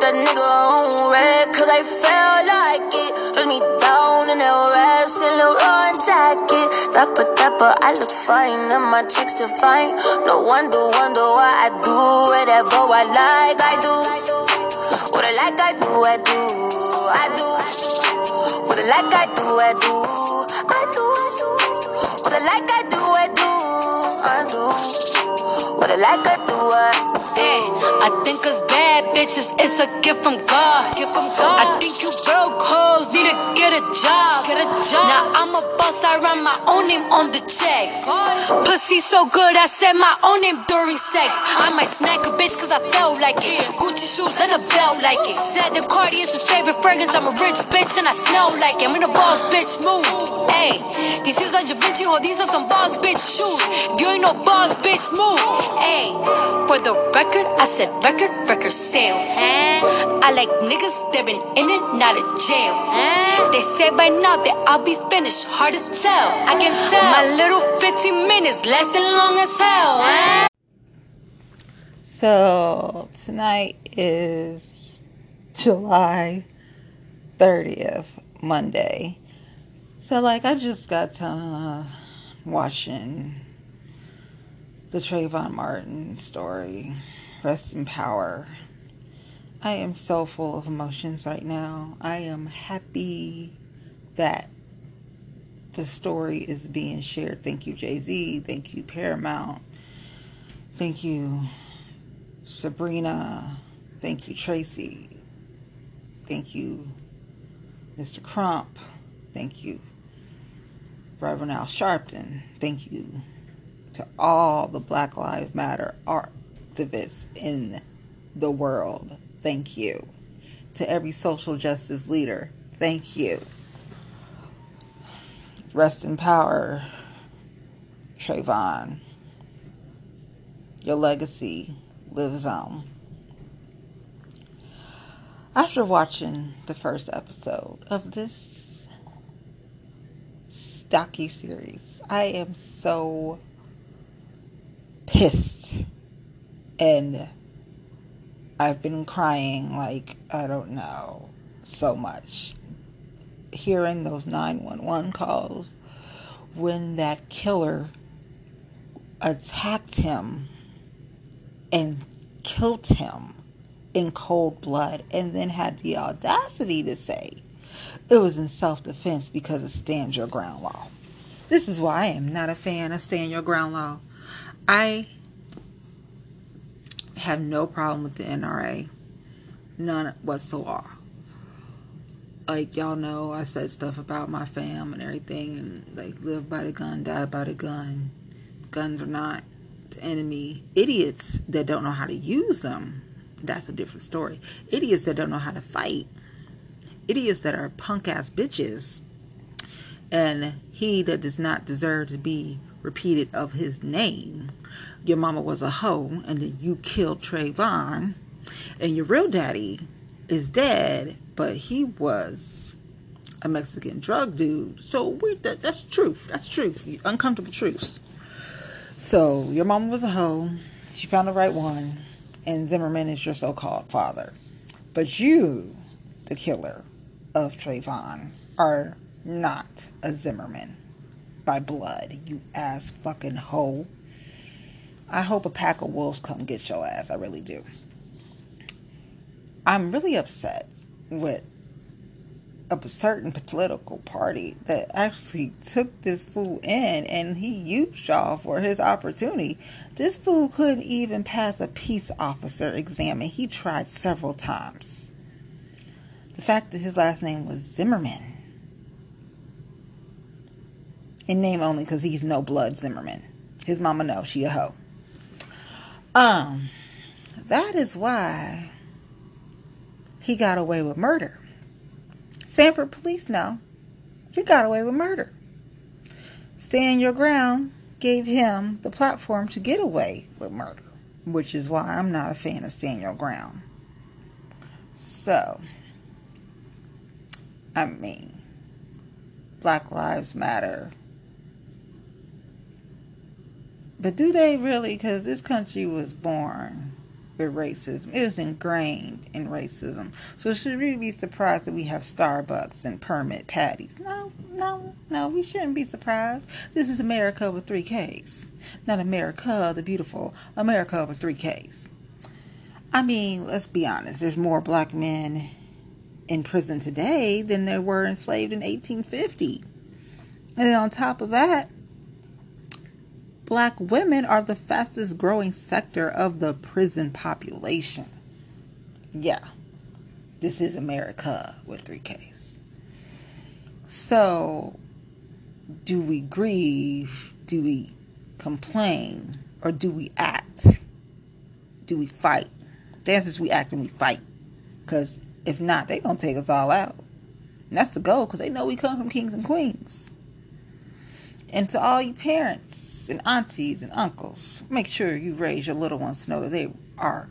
that nigga on red, cause I felt like it. Dress me down in that in the run jacket. Dapper, dapper, I look fine, and my chicks still fine. No wonder, wonder why I do whatever I like. I do. What I like, I do, I do. I do. What I like, I do, I do. I do, I do. What I like, I do, I do. Like, do, I. Hey, I think us bad bitches, it's a gift from God. Gift from God. I think you broke hoes need to get a job. Get a job. Now I'm a boss, I run my own name on the checks. Pussy so good, I said my own name during sex. I might smack a bitch cause I felt like it. Gucci shoes and a belt like it. Said the Cardi is his favorite fragrance. I'm a rich bitch and I smell like it. I'm in a boss bitch move. Hey, these shoes are Da Vinci, ho, these are some boss bitch shoes. If you ain't no boss bitch move. Hey, for the record, I said record, record sales. I like niggas that been in and out of jail. They say by now that I'll be finished, hard to tell. I can tell. My little 15 minutes lasting long as hell. So tonight is July 30th, Monday. So like I just got to uh, watching the Trayvon Martin story. Rest in power. I am so full of emotions right now. I am happy that the story is being shared. Thank you, Jay Z. Thank you, Paramount. Thank you, Sybrina. Thank you, Tracy. Thank you, Mr. Crump. Thank you, Reverend Al Sharpton. Thank you to all the Black Lives Matter activists in the world. Thank you. To every social justice leader. Thank you. Rest in power, Trayvon. Your legacy lives on. After watching the first episode of this docuseries, I am so pissed and I've been crying like I don't know so much hearing those 911 calls when that killer attacked him and killed him in cold blood and then had the audacity to say it was in self defense because of stand your ground law. This is why I am not a fan of stand your ground law. I have no problem with the NRA. None whatsoever. Like y'all know I said stuff about my fam and everything and like live by the gun, die by the gun. Guns are not the enemy. Idiots that don't know how to use them, that's a different story. Idiots that don't know how to fight. Idiots that are punk ass bitches. And he that does not deserve to be repeated of his name. Your mama was a hoe and then you killed Trayvon. And your real daddy is dead, but he was a Mexican drug dude. So we that, that's truth. That's truth. Uncomfortable truths. So your mama was a hoe. She found the right one. And Zimmerman is your so-called father. But you, the killer of Trayvon, are not a Zimmerman by blood, you ass fucking hoe. I hope a pack of wolves come get your ass. I really do. I'm really upset with a certain political party that actually took this fool in and he used y'all for his opportunity. This fool couldn't even pass a peace officer exam and he tried several times. The fact that his last name was Zimmerman. In name only because he's no blood Zimmerman. His mama knows she a hoe. Um, that is why he got away with murder. Sanford police know he got away with murder. Stand Your Ground gave him the platform to get away with murder, which is why I'm not a fan of Stand Your Ground. So, I mean, Black Lives Matter. But do they really? Because this country was born with racism. It is ingrained in racism. So should we be surprised that we have Starbucks and permit patties? No, no, no, we shouldn't be surprised. This is America with three Ks. Not America the beautiful, America with three Ks. I mean, let's be honest, there's more black men in prison today than there were enslaved in 1850. And then on top of that, black women are the fastest growing sector of the prison population. Yeah, this is America with three Ks. So, do we grieve? Do we complain? Or do we act? Do we fight? The answer is we act and we fight. Because if not, they're going to take us all out. And that's the goal because they know we come from kings and queens. And to all you parents, and aunties and uncles, make sure you raise your little ones to know that they are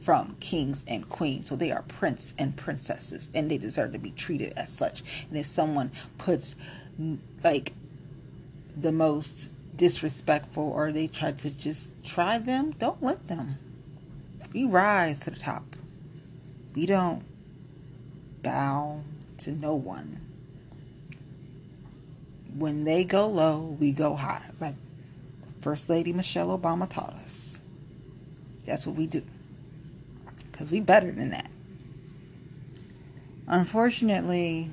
from kings and queens. So they are prince and princesses, and they deserve to be treated as such. And if someone puts like the most disrespectful or they try to just try them, don't let them. We rise to the top. We don't bow to no one. When they go low, we go high. Like First Lady Michelle Obama taught us. That's what we do. Because we better than that. Unfortunately,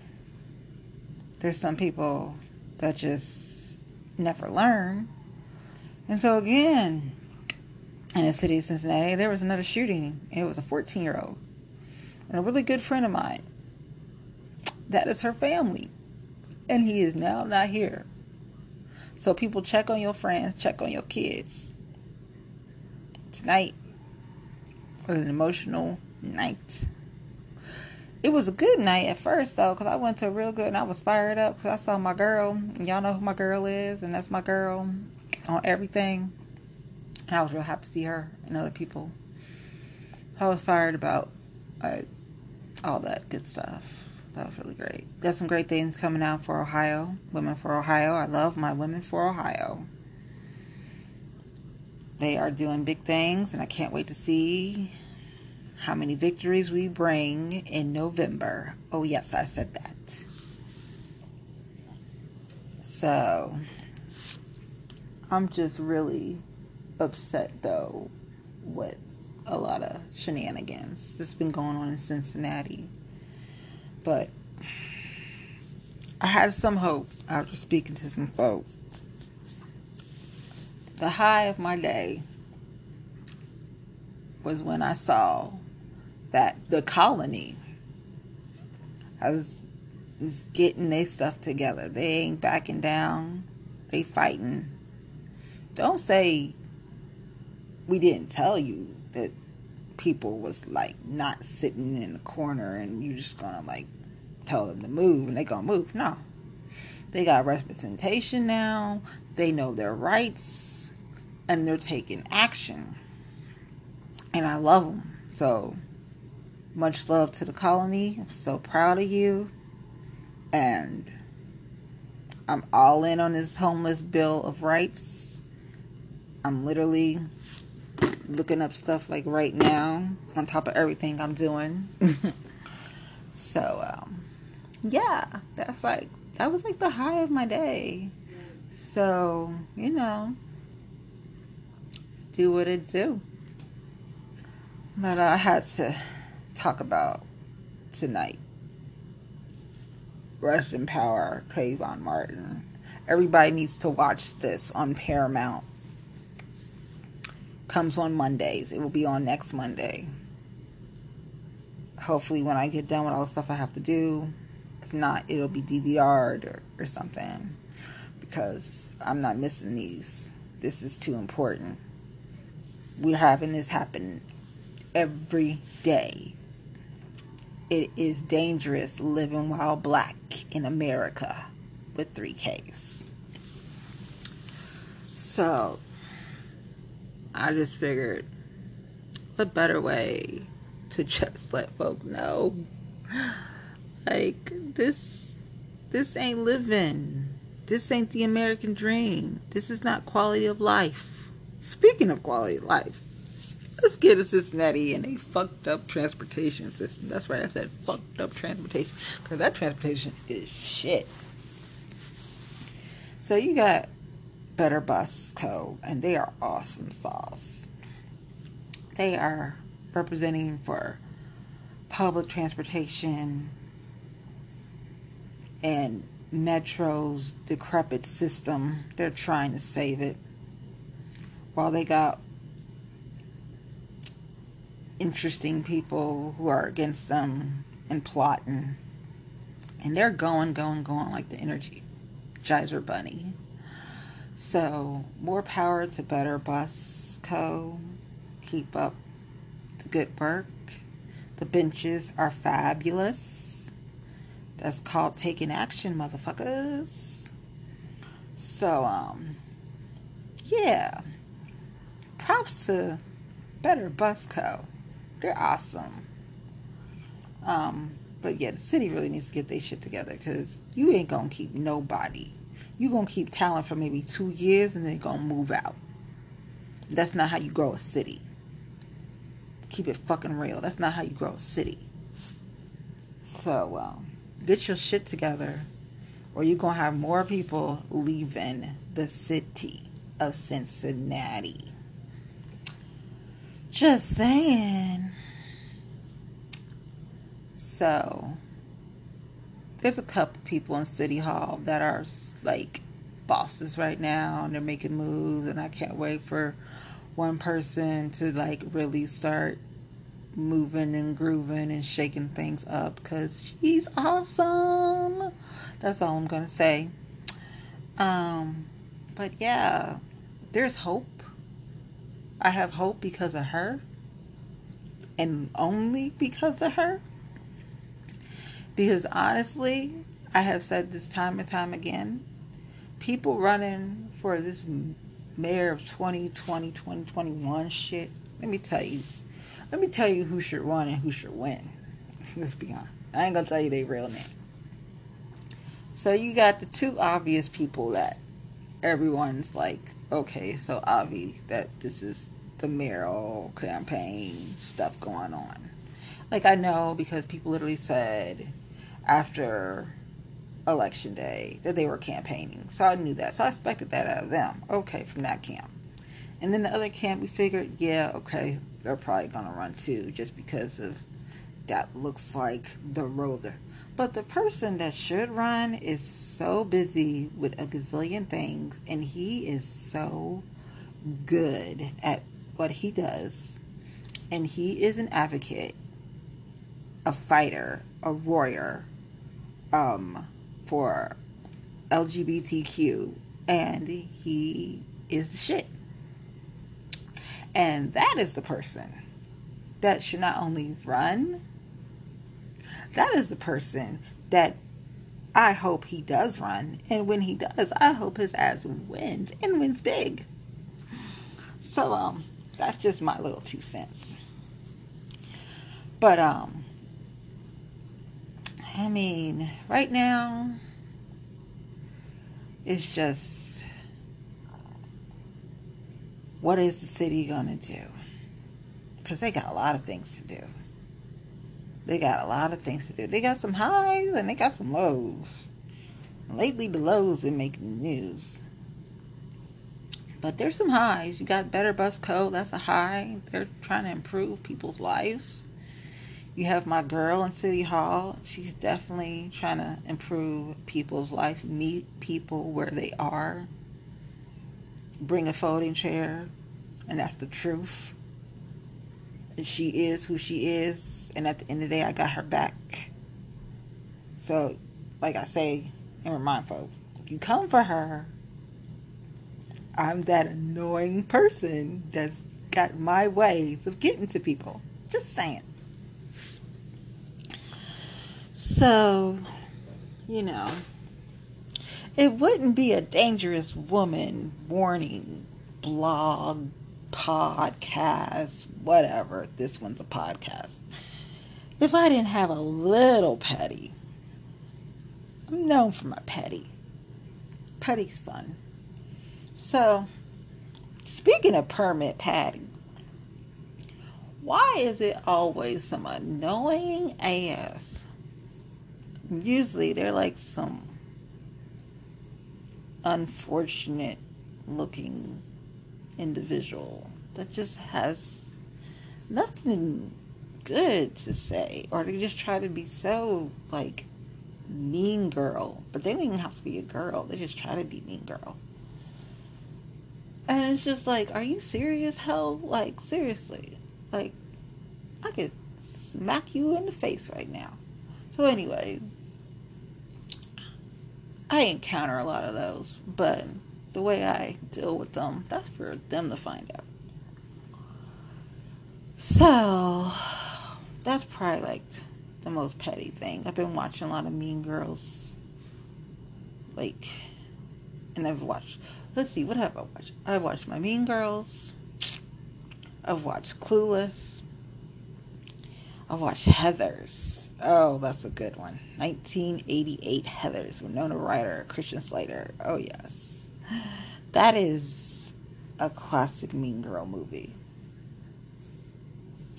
there's some people that just never learn. And so again, in the city of Cincinnati, there was another shooting. It was a 14 year old. And a really good friend of mine. That is her family. And he is now not here. So people check on your friends, check on your kids. Tonight was an emotional night. It was a good night at first though, because I went to a real good and I was fired up because I saw my girl. y'all know who my girl is, and that's my girl on everything. And I was real happy to see her and other people. I was fired about like all that good stuff. That was really great. Got some great things coming out for Ohio. Women for Ohio. I love my Women for Ohio. They are doing big things, and I can't wait to see how many victories we bring in November. Oh, yes, I said that. So, I'm just really upset, though, with a lot of shenanigans that's been going on in Cincinnati. But I had some hope after speaking to some folk. The high of my day was when I saw that the colony was, was getting their stuff together. They ain't backing down. They fighting. Don't say we didn't tell you that people was like not sitting in the corner and you just gonna like tell them to move and they gonna move. No. They got representation now. They know their rights and they're taking action. And I love them. So much love to the colony. I'm so proud of you. And I'm all in on this homeless bill of rights. I'm literally looking up stuff like right now on top of everything I'm doing. so um, yeah, that's like that was like the high of my day. So, you know, do what it do. But I had to talk about tonight. Rest in Power, Trayvon Martin. Everybody needs to watch this on Paramount. Comes on Mondays. It will be on next Monday. Hopefully, when I get done with all the stuff I have to do, if not, it'll be DVR'd or, or something because I'm not missing these. This is too important. We're having this happen every day. It is dangerous living while black in America with three Ks. So, I just figured a better way to just let folk know like this this ain't living. This ain't the American dream. This is not quality of life. Speaking of quality of life, let's get to Cincinnati and a fucked up transportation system. That's right, I said fucked up transportation because that transportation is shit. So you got Better Bus Co. and they are awesome sauce. They are representing for public transportation and Metro's decrepit system. They're trying to save it. While they got interesting people who are against them and plotting. And they're going, going, going like the energy Jizer Bunny. So, more power to Better Bus Co. Keep up the good work. The benches are fabulous. That's called taking action, motherfuckers. So, um, yeah. Props to Better Bus Co. They're awesome. Um, but yeah, the city really needs to get their shit together because you ain't gonna keep nobody. You gonna keep talent for maybe two years and then gonna move out. That's not how you grow a city. Keep it fucking real. That's not how you grow a city. So, um, get your shit together, or you're gonna have more people leaving the city of Cincinnati. Just saying. So, there's a couple people in City Hall that are like bosses right now, and they're making moves, and I can't wait for one person to like really start moving and grooving and shaking things up because she's awesome. That's all I'm gonna say. Um, but yeah, there's hope. I have hope because of her, and only because of her. Because honestly, I have said this time and time again people running for this mayor of 2020, 2021 shit. Let me tell you. Let me tell you who should run and who should win. Let's be honest. I ain't gonna tell you their real name. So you got the two obvious people that everyone's like, okay, so obvious that this is the mayoral campaign stuff going on. Like I know because people literally said after election day that they were campaigning. So I knew that. So I expected that out of them. Okay, from that camp. And then the other camp, we figured, yeah, okay, they're probably going to run too, just because of that looks like the roller. But the person that should run is so busy with a gazillion things, and he is so good at what he does. And he is an advocate, a fighter, a warrior, um, for LGBTQ, and he is the shit. And that is the person that should not only run, that is the person that I hope he does run. And when he does, I hope his ass wins and wins big. So, um, that's just my little two cents. But, um, I mean, right now, it's just what is the city going to do? Because they got a lot of things to do. They got a lot of things to do. They got some highs and they got some lows. lately, the lows been making the news. But there's some highs. You got Better Bus Co. That's a high. They're trying to improve people's lives. You have my girl in City Hall. She's definitely trying to improve people's life, meet people where they are, bring a folding chair, and that's the truth. And she is who she is, and at the end of the day, I got her back. So, like I say, and remind folks, you come for her. I'm that annoying person that's got my ways of getting to people. Just saying. So, you know, it wouldn't be a dangerous woman warning blog, podcast, whatever. This one's a podcast. If I didn't have a little petty, I'm known for my petty. Petty's fun. So, speaking of permit patty, why is it always some annoying ass? Usually they're like some unfortunate looking individual that just has nothing good to say. Or they just try to be so like mean girl. But they don't even have to be a girl. They just try to be mean girl. And it's just like are you serious? Hell like seriously. Like i could smack you in the face right now. So anyway i encounter a lot of those but the way i deal with them that's for them to find out so that's probably like the most petty thing. I've been watching a lot of Mean Girls. Like, and I've watched, let's see, what have I watched? I've watched My Mean Girls. I've watched Clueless. I've watched Heathers. Oh, that's a good one. 1988 Heathers, Winona Ryder, Christian Slater. Oh, yes. That is a classic Mean Girl movie.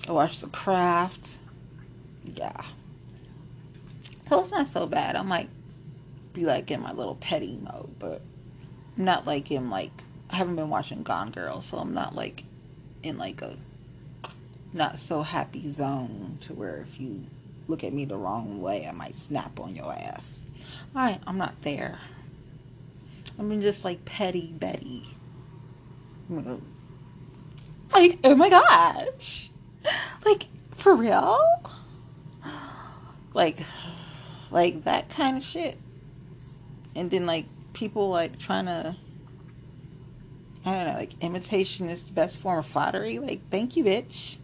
I watched The Craft. Yeah. So it's not so bad. I'm like, be like in my little petty mode, but I'm not like in like, I haven't been watching Gone Girl, so I'm not like in like a not so happy zone to where if you look at me the wrong way, I might snap on your ass. Alright, I'm not there. I'm just like petty Betty. Like, oh my gosh. Like, for real? Like, like that kind of shit. And then, like, people, like, trying to, I don't know, like, imitation is the best form of flattery. Like, thank you, bitch.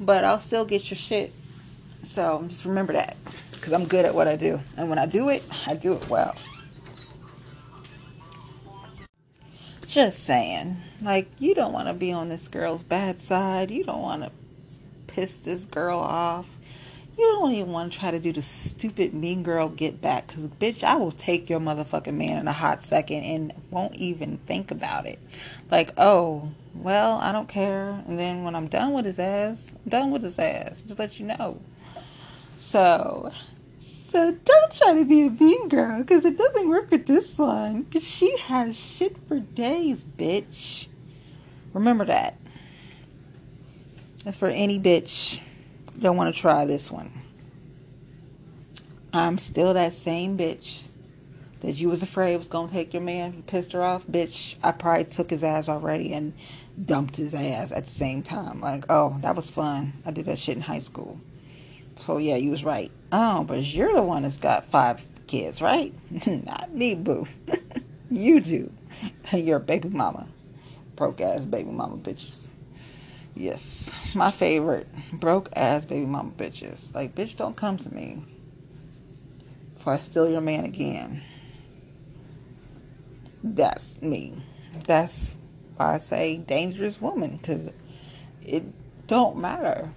But I'll still get your shit. So just remember that. Because I'm good at what I do. And when I do it, I do it well. Just saying. Like, you don't want to be on this girl's bad side. You don't want to piss this girl off. You don't even want to try to do the stupid mean girl get back. Because, bitch, I will take your motherfucking man in a hot second and won't even think about it. Like, oh, well, I don't care. And then when I'm done with his ass, I'm done with his ass. Just let you know. So, so don't try to be a mean girl because it doesn't work with this one. Because she has shit for days, bitch. Remember that. That's for any bitch don't want to try this one. I'm still that same bitch that you was afraid was gonna take your man. You pissed her off, bitch. I probably took his ass already and dumped his ass at the same time. Like, oh, that was fun. I did that shit in high school. So yeah, you was right. Oh, but you're the one that's got five kids, right? Not me, boo. you do. You're a baby mama. Broke ass baby mama bitches. Yes, my favorite. Broke ass baby mama bitches. Like, bitch, don't come to me. Before I steal your man again. That's me. That's why I say dangerous woman. Because it don't matter.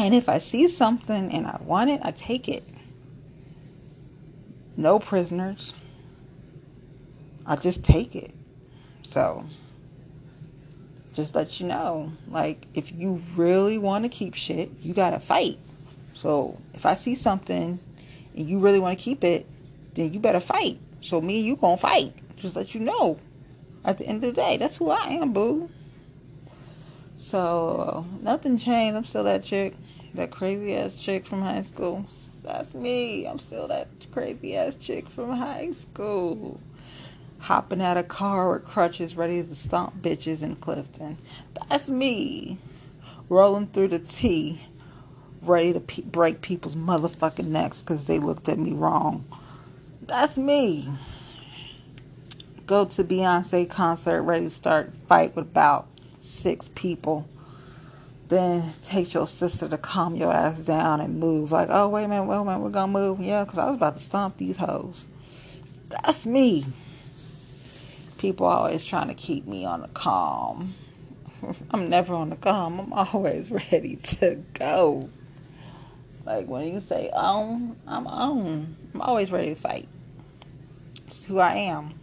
And if I see something and I want it, I take it. No prisoners. I just take it. So just let you know, like, if you really want to keep shit, you got to fight. So if I see something and you really want to keep it, then you better fight. So me and you gonna fight. Just let you know. At the end of the day, that's who I am, boo. So nothing changed. I'm still that chick, that crazy ass chick from high school. That's me. I'm still that crazy ass chick from high school hopping out of car with crutches ready to stomp bitches in Clifton. That's me. Rolling through the T, ready to pe- break people's motherfucking necks because they looked at me wrong. That's me. Go to Beyonce concert, ready to start fight with about six people. Then take your sister to calm your ass down and move. Like, oh, wait a minute, wait a minute, we're gonna move. Yeah, because I was about to stomp these hoes. That's me people always trying to keep me on the calm. I'm never on the calm. I'm always ready to go. Like when you say on, I'm on. I'm always ready to fight. It's who I am.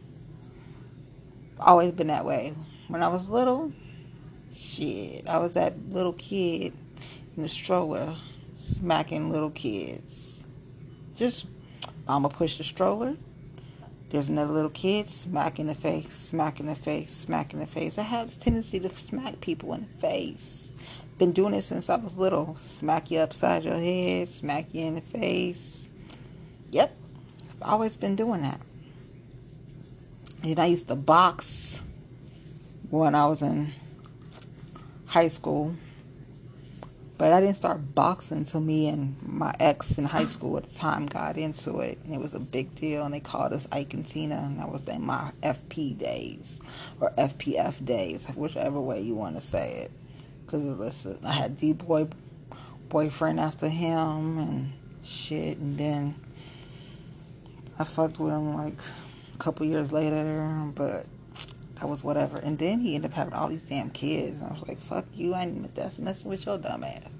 Always been that way. When I was little, Shit, I was that little kid in the stroller smacking little kids. Just, I'ma push the stroller. There's another little kid, smack in the face, smack in the face, smack in the face. I have this tendency to smack people in the face. Been doing it since I was little. Smack you upside your head, smack you in the face. Yep, I've always been doing that. And I used to box when I was in high school. But I didn't start boxing until me and my ex in high school at the time got into it. And it was a big deal. And they called us Ike and Tina. And that was in my FP days or FPF days, whichever way you want to say it. Because I had D boy boyfriend after him and shit. And then I fucked with him like a couple years later. But that was whatever. And then he ended up having all these damn kids. And I was like, fuck you. I ain't that's messing with your dumb ass.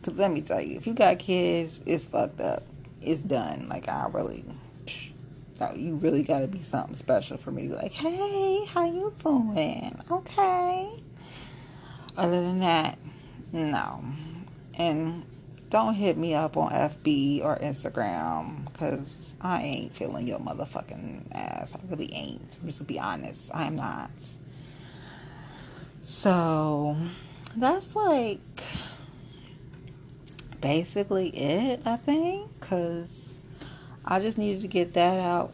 Because let me tell you, if you got kids, it's fucked up. It's done. Like, I really, you really got to be something special for me to be like, hey, how you doing? Okay. Other than that, no. And don't hit me up on FB or Instagram because I ain't feeling your motherfucking ass. I really ain't. I'm Just to be honest, I'm not. So that's like basically it, I think, because I just needed to get that out.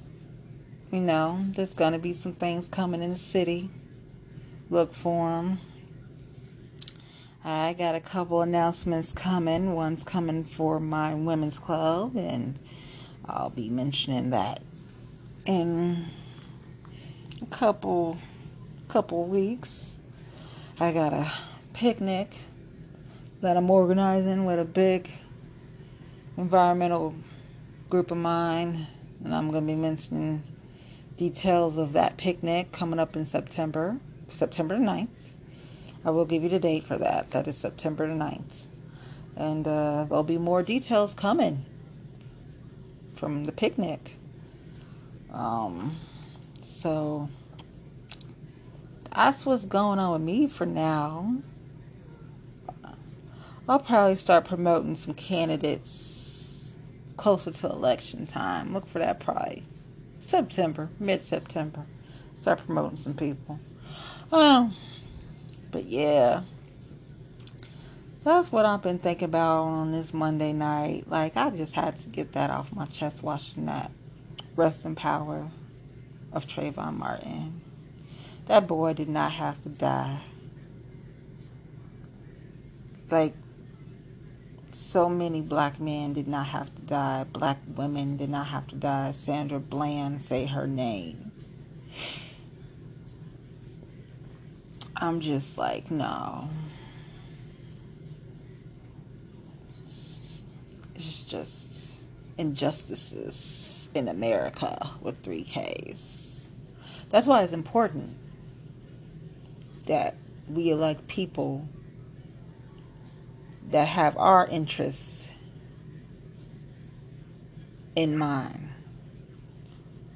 You know, there's gonna be some things coming in the city. Look for them. I got a couple announcements coming. One's coming for my women's club, and I'll be mentioning that in a couple couple weeks. I got a picnic that I'm organizing with a big environmental group of mine, and I'm going to be mentioning details of that picnic coming up in September, September 9th. I will give you the date for that. That is September the 9th. And uh, there'll be more details coming from the picnic. Um, so that's what's going on with me for now. I'll probably start promoting some candidates closer to election time. Look for that probably September, mid September. Start promoting some people. Um, but yeah that's what I've been thinking about on this Monday night. Like, I just had to get that off my chest watching that Rest in Power of Trayvon Martin. That boy did not have to die. Like, so many black men did not have to die. Black women did not have to die. Sandra Bland, say her name. I'm just like, no. It's just injustices in America with three Ks. That's why it's important that we elect people that have our interests in mind.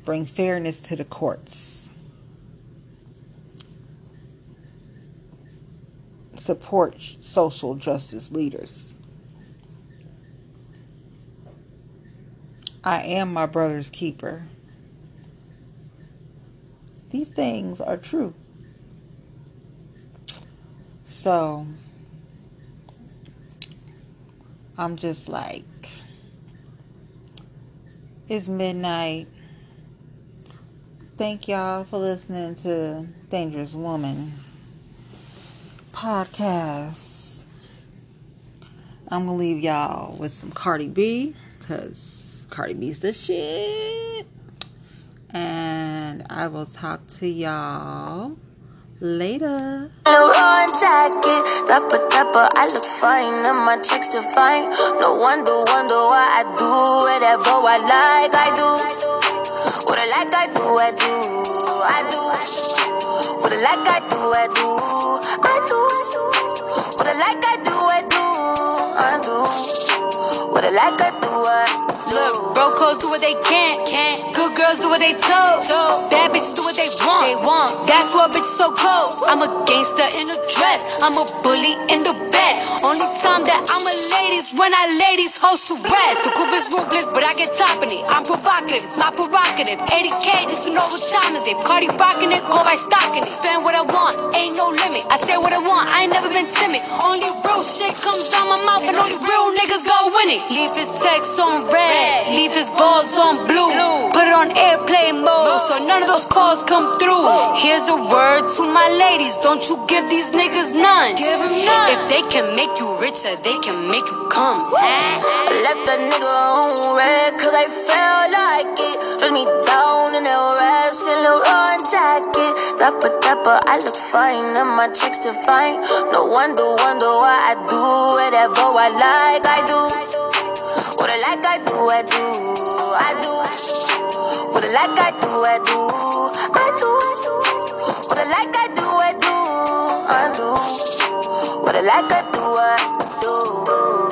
Bring fairness to the courts. Support social justice leaders. I am my brother's keeper. These things are true. So, I'm just like, it's midnight. Thank y'all for listening to Dangerous Woman podcast. I'm to leave y'all with some Cardi B because Cardi B's the shit. And I will talk to y'all later. jacket, dapper dapper, I look fine, and my define. No wonder, wonder why I do whatever I like. I do what I like, I do, I do, I do. What I like, I do, I do, I do. I do. What I like, I do, I do, I do. What I like, I do, I do. Look, bro, codes do what they can't, can't. Good girls do what they told. Bad bitches do what they want. They want. That's what bitches so cold. I'm a gangster in a dress. I'm a bully in the bed. Only time that I'm a ladies when I ladies host to rest. The coupe is ruthless, but I get top in it. I'm provocative, it's my prerogative. 80k just to know what time is it. Cardi rocking it, go by stocking it. Spend what I want, ain't no limit. I say what I want, I ain't never been timid. Only shit comes out my mouth, and only real niggas go win it. Leave his text on red, leave his balls on blue. Put it on airplane mode, so none of those calls come through. Here's a word to my ladies, don't you give these niggas none. Give them none. If they can make you richer, they can make you come. I left that nigga on red cause I felt like it. Dress me down in that rash and Leroy jacket. Dapper, dapper, I look fine and my checks define. No wonder, wonder why I do whatever I like. I do what I like, I do, I do, I do. What I like, I do, I do, I do. What I like, I do, I do, I do. What I like, I do I do,